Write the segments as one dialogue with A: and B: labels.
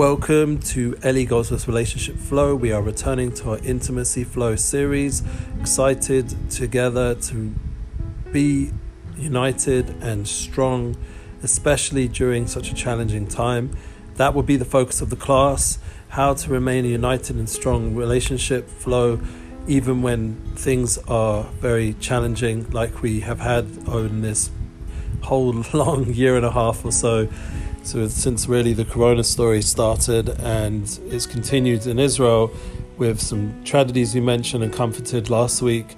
A: Welcome to Eli Goldsmith's Relationship Flow. We are returning to our Intimacy Flow series. Excited together to be united and strong, especially during such a challenging time. That will be the focus of the class how to remain a united and strong relationship flow, even when things are very challenging, like we have had over this whole long year and a half or so. So, since really the corona story started and it's continued in Israel with some tragedies we mentioned and comforted last week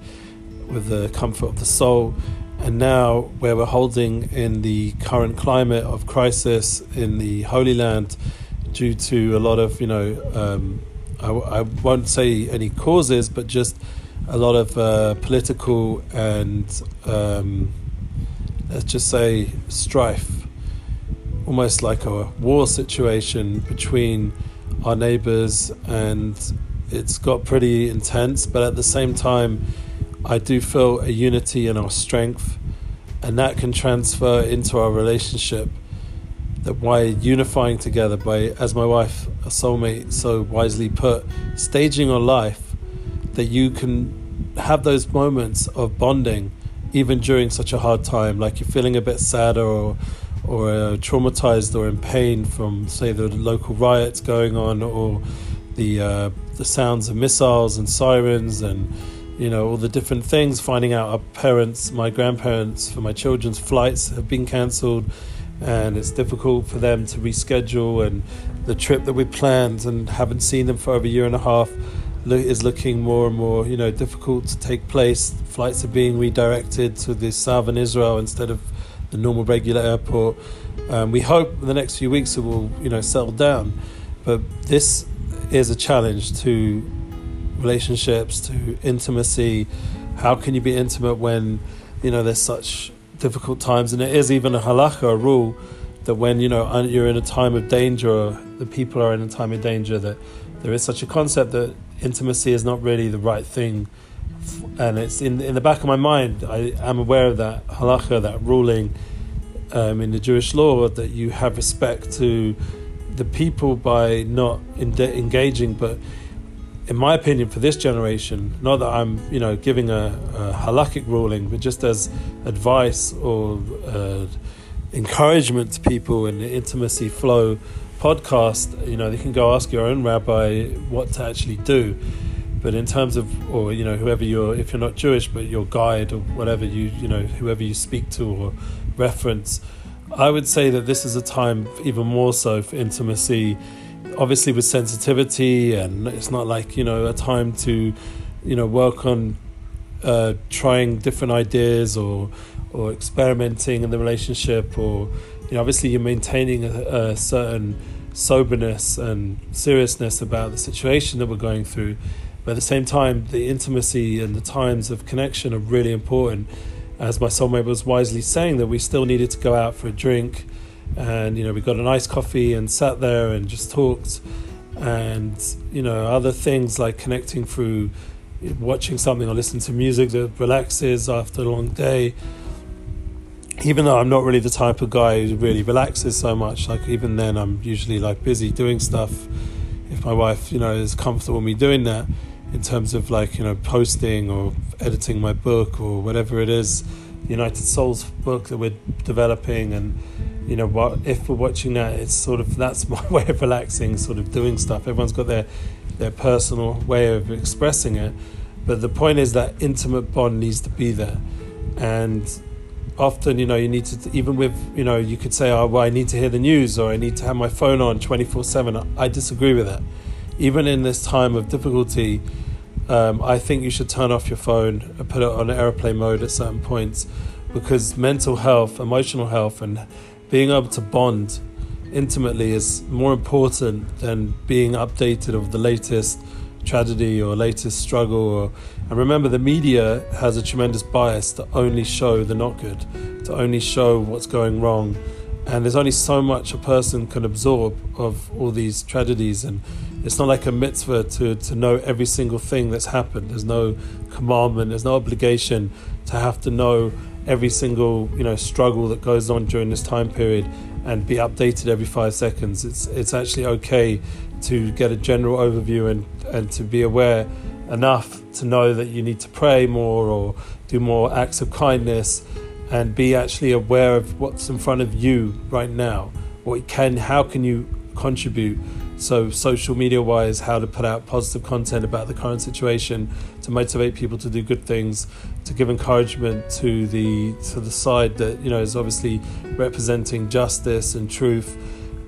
A: with the comfort of the soul, and now where we're holding in the current climate of crisis in the Holy Land due to a lot of, you know, um, I, I, won't say any causes, but just a lot of uh, political and um, let's just say strife, almost like a war situation between our neighbors, and it's got pretty intense. But at the same time, I do feel a unity in our strength, and that can transfer into our relationship. That by unifying together, by as my wife, a soulmate, so wisely put, staging our life, that you can have those moments of bonding even during such a hard time, like you're feeling a bit sad or or traumatized or in pain from, say, the local riots going on, or the uh, the sounds of missiles and sirens, and you know all the different things. Finding out our parents, my grandparents, for my children's flights have been cancelled, and it's difficult for them to reschedule, and the trip that we planned and haven't seen them for over a year and a half is looking more and more, you know, difficult to take place. Flights are being redirected to the southern Israel instead of the normal regular airport. Um, we hope in the next few weeks it will, you know, settle down. But this is a challenge to relationships, to intimacy. How can you be intimate when, you know, there's such difficult times? And it is even a halacha, a rule, that when, you know, you're in a time of danger, the people are in a time of danger, that there is such a concept that intimacy is not really the right thing. And it's in in the back of my mind. I am aware of that halacha, that ruling um, in the Jewish law that you have respect to the people by not engaging. But in my opinion, for this generation, not that I'm you know giving a, a halakhic ruling, but just as advice or uh, encouragement to people in the intimacy flow podcast, you know, you can go ask your own rabbi what to actually do. But in terms of, or you know, whoever you're, if you're not Jewish, but your guide or whatever you, you know, whoever you speak to or reference, I would say that this is a time even more so for intimacy. Obviously, with sensitivity, and it's not like you know a time to, you know, work on uh, trying different ideas or or experimenting in the relationship or you know obviously you're maintaining a, a certain soberness and seriousness about the situation that we're going through. But at the same time, the intimacy and the times of connection are really important. As my soulmate was wisely saying, that we still needed to go out for a drink, and you know we got a nice coffee and sat there and just talked, and you know other things like connecting through watching something or listening to music that relaxes after a long day even though I'm not really the type of guy who really relaxes so much, like even then I'm usually like busy doing stuff. If my wife, you know, is comfortable with me doing that, in terms of like you know posting or editing my book or whatever it is, United Souls book that we're developing, and you know what if we're watching that, it's sort of that's my way of relaxing, sort of doing stuff. Everyone's got their their personal way of expressing it, but the point is that intimate bond needs to be there, and often you know you need to even with you know you could say oh well I need to hear the news or I need to have my phone on 24/7 I disagree with that. Even in this time of difficulty um, I think you should turn off your phone and put it on airplane mode at certain points because mental health emotional health and being able to bond intimately is more important than being updated of the latest tragedy or latest struggle. Or, and remember, the media has a tremendous bias to only show the not good, to only show what's going wrong. And there's only so much a person can absorb of all these tragedies. And it's not like a mitzvah to, to know every single thing that's happened. There's no commandment, there's no obligation to have to know every single you know struggle that goes on during this time period and be updated every five seconds. It's it's actually okay to get a general overview and, and to be aware enough to know that you need to pray more or do more acts of kindness and be actually aware of what's in front of you right now. What can how can you contribute so, social media wise, how to put out positive content about the current situation to motivate people to do good things, to give encouragement to the to the side that you know is obviously representing justice and truth,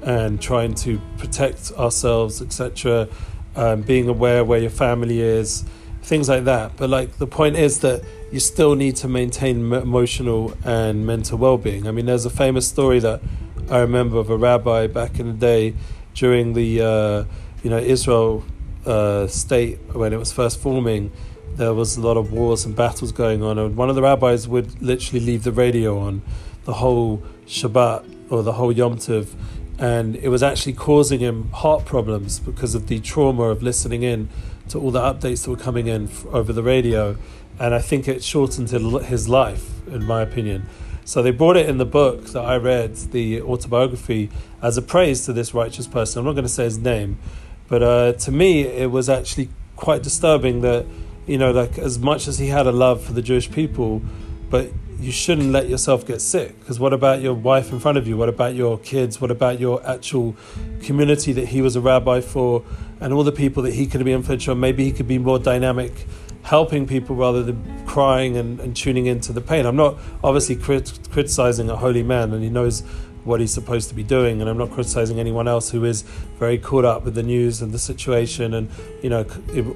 A: and trying to protect ourselves, etc. Um, being aware where your family is, things like that. But like the point is that you still need to maintain emotional and mental well-being. I mean, there's a famous story that I remember of a rabbi back in the day during the uh, you know Israel uh, state when it was first forming, there was a lot of wars and battles going on, and one of the rabbis would literally leave the radio on the whole Shabbat or the whole Yom Tov, and it was actually causing him heart problems because of the trauma of listening in to all the updates that were coming in over the radio, and I think it shortened his life, in my opinion. So they brought it in the book that I read, the autobiography, as a praise to this righteous person. I'm not going to say his name, but uh, to me, it was actually quite disturbing that, you know, like as much as he had a love for the Jewish people, but you shouldn't let yourself get sick. Because what about your wife in front of you? What about your kids? What about your actual community that he was a rabbi for and all the people that he could be influential? Maybe he could be more dynamic helping people rather than crying and, and tuning into the pain. I'm not obviously crit- criticizing a holy man and he knows what he's supposed to be doing and I'm not criticizing anyone else who is very caught up with the news and the situation and you know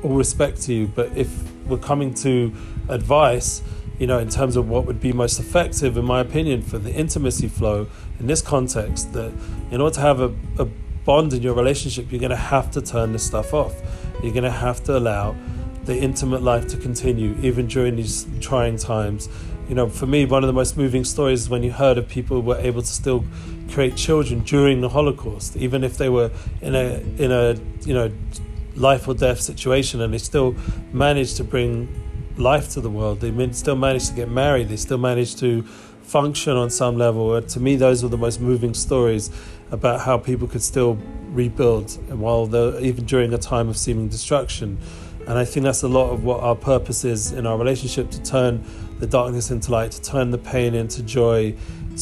A: all respect to you but if we're coming to advice you know in terms of what would be most effective in my opinion for the intimacy flow in this context that in order to have a, a bond in your relationship you're going to have to turn this stuff off you're going to have to allow the intimate life to continue even during these trying times. You know, for me, one of the most moving stories is when you heard of people who were able to still create children during the Holocaust, even if they were in a in a you know life or death situation, and they still managed to bring life to the world. They still managed to get married. They still managed to function on some level. To me, those were the most moving stories about how people could still rebuild, while even during a time of seeming destruction. And I think that's a lot of what our purpose is in our relationship to turn the darkness into light, to turn the pain into joy,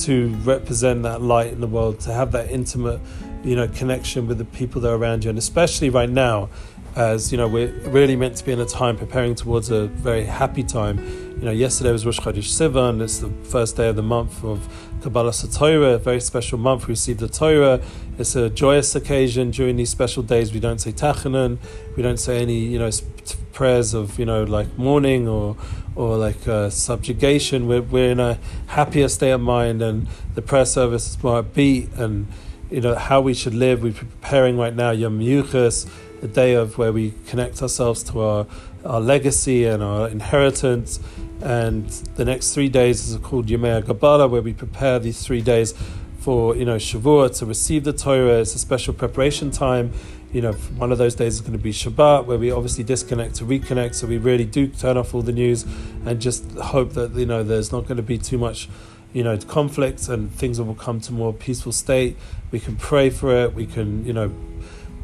A: to represent that light in the world, to have that intimate, you know, connection with the people that are around you. And especially right now, as you know, we're really meant to be in a time preparing towards a very happy time. You know, yesterday was Rosh Chodesh Sivan. It's the first day of the month of Kabbalah Torah, a very special month. We receive the Torah. It's a joyous occasion during these special days. We don't say Tachanun. We don't say any, you know, prayers of, you know, like mourning or or like uh, subjugation. We're, we're in a happier state of mind, and the prayer service is more upbeat, and you know how we should live. We're preparing right now Yom Yuchas, the day of where we connect ourselves to our our legacy and our inheritance. And the next three days is called Yemei Gabala, where we prepare these three days for you know Shavuot to receive the Torah. It's a special preparation time. You know, one of those days is going to be Shabbat, where we obviously disconnect to reconnect. So we really do turn off all the news and just hope that you know there's not going to be too much you know conflict and things will come to a more peaceful state. We can pray for it. We can you know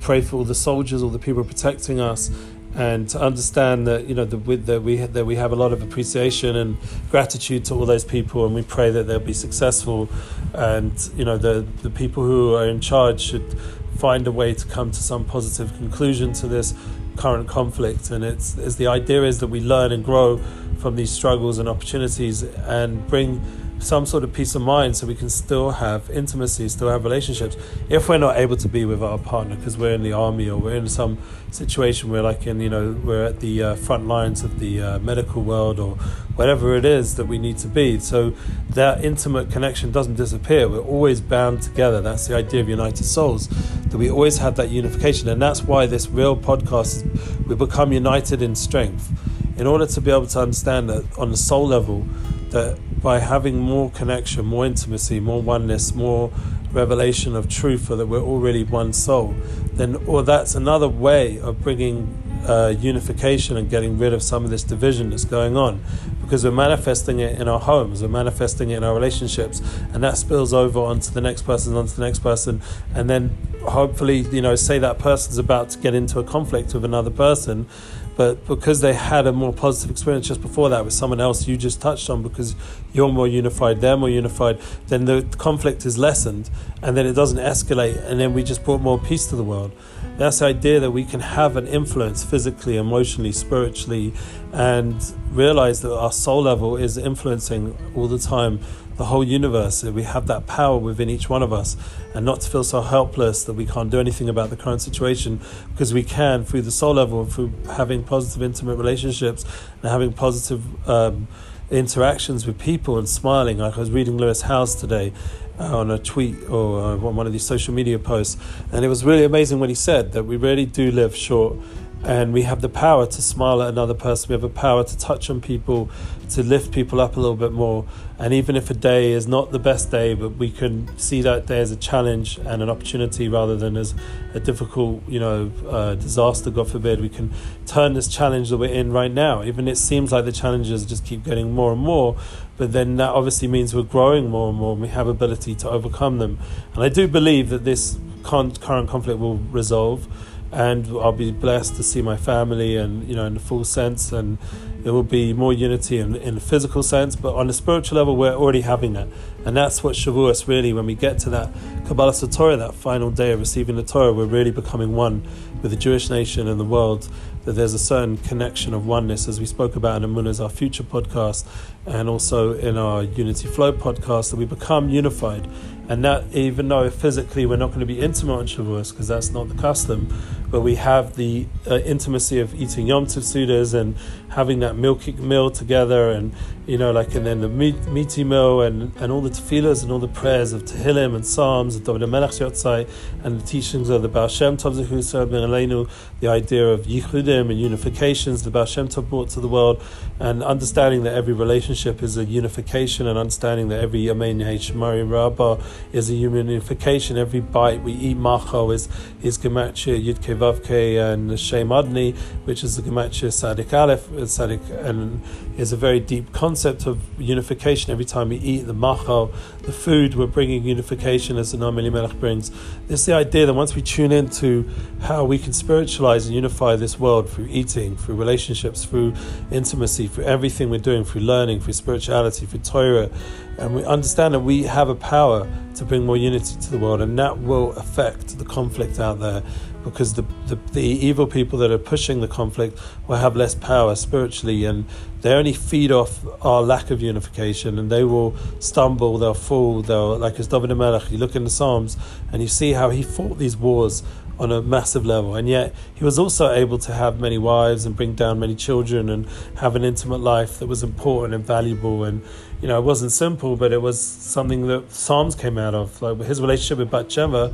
A: pray for all the soldiers, all the people protecting us, and to understand that you know that, that we that we have a lot of appreciation and gratitude to all those people, and we pray that they'll be successful, and you know the the people who are in charge should find a way to come to some positive conclusion to this current conflict, and it's, it's the idea is that we learn and grow from these struggles and opportunities and bring some sort of peace of mind so we can still have intimacy, still have relationships. If we're not able to be with our partner because we're in the army or we're in some situation where, like, in you know, we're at the uh, front lines of the uh, medical world or whatever it is that we need to be. So that intimate connection doesn't disappear. We're always bound together. That's the idea of United Souls, that we always have that unification. And that's why this real podcast is we become united in strength. In order to be able to understand that on the soul level, that by having more connection, more intimacy, more oneness, more revelation of truth, or that we're already one soul, then or that's another way of bringing uh, unification and getting rid of some of this division that's going on because we're manifesting it in our homes, we're manifesting it in our relationships, and that spills over onto the next person, onto the next person, and then hopefully, you know, say that person's about to get into a conflict with another person, but because they had a more positive experience just before that with someone else you just touched on, because you're more unified, they're more unified, then the conflict is lessened, and then it doesn't escalate, and then we just brought more peace to the world. That's the idea that we can have an influence physically, emotionally, spiritually, and realize that our soul level is influencing all the time the whole universe. We have that power within each one of us, and not to feel so helpless that we can't do anything about the current situation because we can through the soul level through having positive, intimate relationships and having positive. Um, interactions with people and smiling. Like I was reading Lewis Howes today uh, on a tweet or uh, on one of these social media posts, and it was really amazing when he said that we really do live short and we have the power to smile at another person. We have the power to touch on people, to lift people up a little bit more. And even if a day is not the best day, but we can see that day as a challenge and an opportunity rather than as a difficult, you know, uh, disaster. God forbid, we can turn this challenge that we're in right now. Even it seems like the challenges just keep getting more and more, but then that obviously means we're growing more and more. and We have ability to overcome them, and I do believe that this current conflict will resolve and I'll be blessed to see my family and you know in the full sense. And there will be more unity in, in the physical sense but on the spiritual level we're already having that. And that's what Shavuos really when we get to that Kabbalah Torah that final day of receiving the Torah we're really becoming one with the Jewish nation and the world that there's a certain connection of oneness as we spoke about in Amuna's our future podcast and also in our Unity Flow podcast that we become unified and that even though physically we're not going to be intimate on Shavuos because that's not the custom, but we have the uh, intimacy of eating Yom Tov Sudas and having that milky meal together, and you know, like and then the meaty and, and all the tefillahs and all the prayers of Tehillim and Psalms of David Melech and the teachings of the Baal Shem Tov Zechusar Ben Aleinu, the idea of yichudim and unifications the Baal Shem Tov brought to the world, and understanding that every relationship is a unification, and understanding that every Amen Shemari Rabbah is a unification. Every bite we eat maachal is is gematria Yud Vavke and Shem Adni, which is the gematria Sadik Aleph, Sadik, and is a very deep concept of unification. Every time we eat the machal, the food, we're bringing unification as the Noam Elimelech brings. It's the idea that once we tune into how we can spiritualize and unify this world through eating, through relationships, through intimacy, through everything we're doing, through learning, through spirituality, through Torah, and we understand that we have a power to bring more unity to the world, and that will affect the conflict out there because the, the, the, evil people that are pushing the conflict will have less power spiritually and they only feed off our lack of unification and they will stumble, they'll fall, they'll, like as David Melech, you look in the Psalms and you see how he fought these wars on a massive level and yet he was also able to have many wives and bring down many children and have an intimate life that was important and valuable and you know it wasn't simple but it was something that Psalms came out of like his relationship with Bathsheba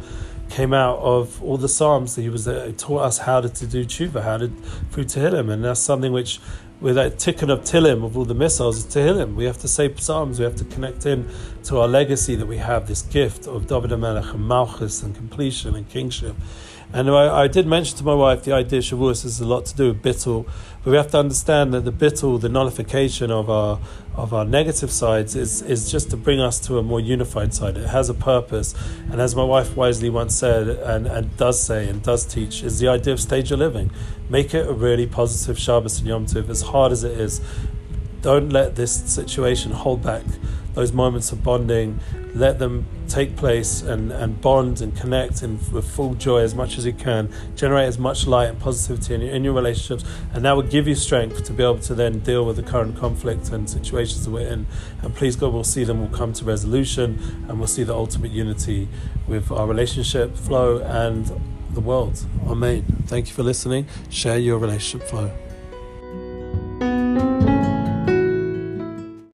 A: came out of all the Psalms that he was uh, taught us how to, to do tshuva, how to through Tehillim, and that's something which, with that tikkun of Tehillim of all the missiles, is Tehillim. We have to say Psalms. We have to connect in to our legacy that we have this gift of David Melech and Malchus and completion and kingship. And I, I, did mention to my wife the idea of Shavuos has a lot to do with bittul, but we have to understand that the bittul, the nullification of our of our negative sides, is is just to bring us to a more unified side. It has a purpose, and as my wife wisely once said, and, and does say and does teach, is the idea of stage of living. Make it a really positive Shabbos and Yom Tov, as hard as it is. Don't let this situation hold back those moments of bonding, let them take place and, and bond and connect in, with full joy as much as you can. Generate as much light and positivity in your, in your relationships, and that will give you strength to be able to then deal with the current conflict and situations that we're in. And please God, we'll see them will come to resolution, and we'll see the ultimate unity with our relationship flow and the world. Amen. Thank you for listening. Share your relationship flow.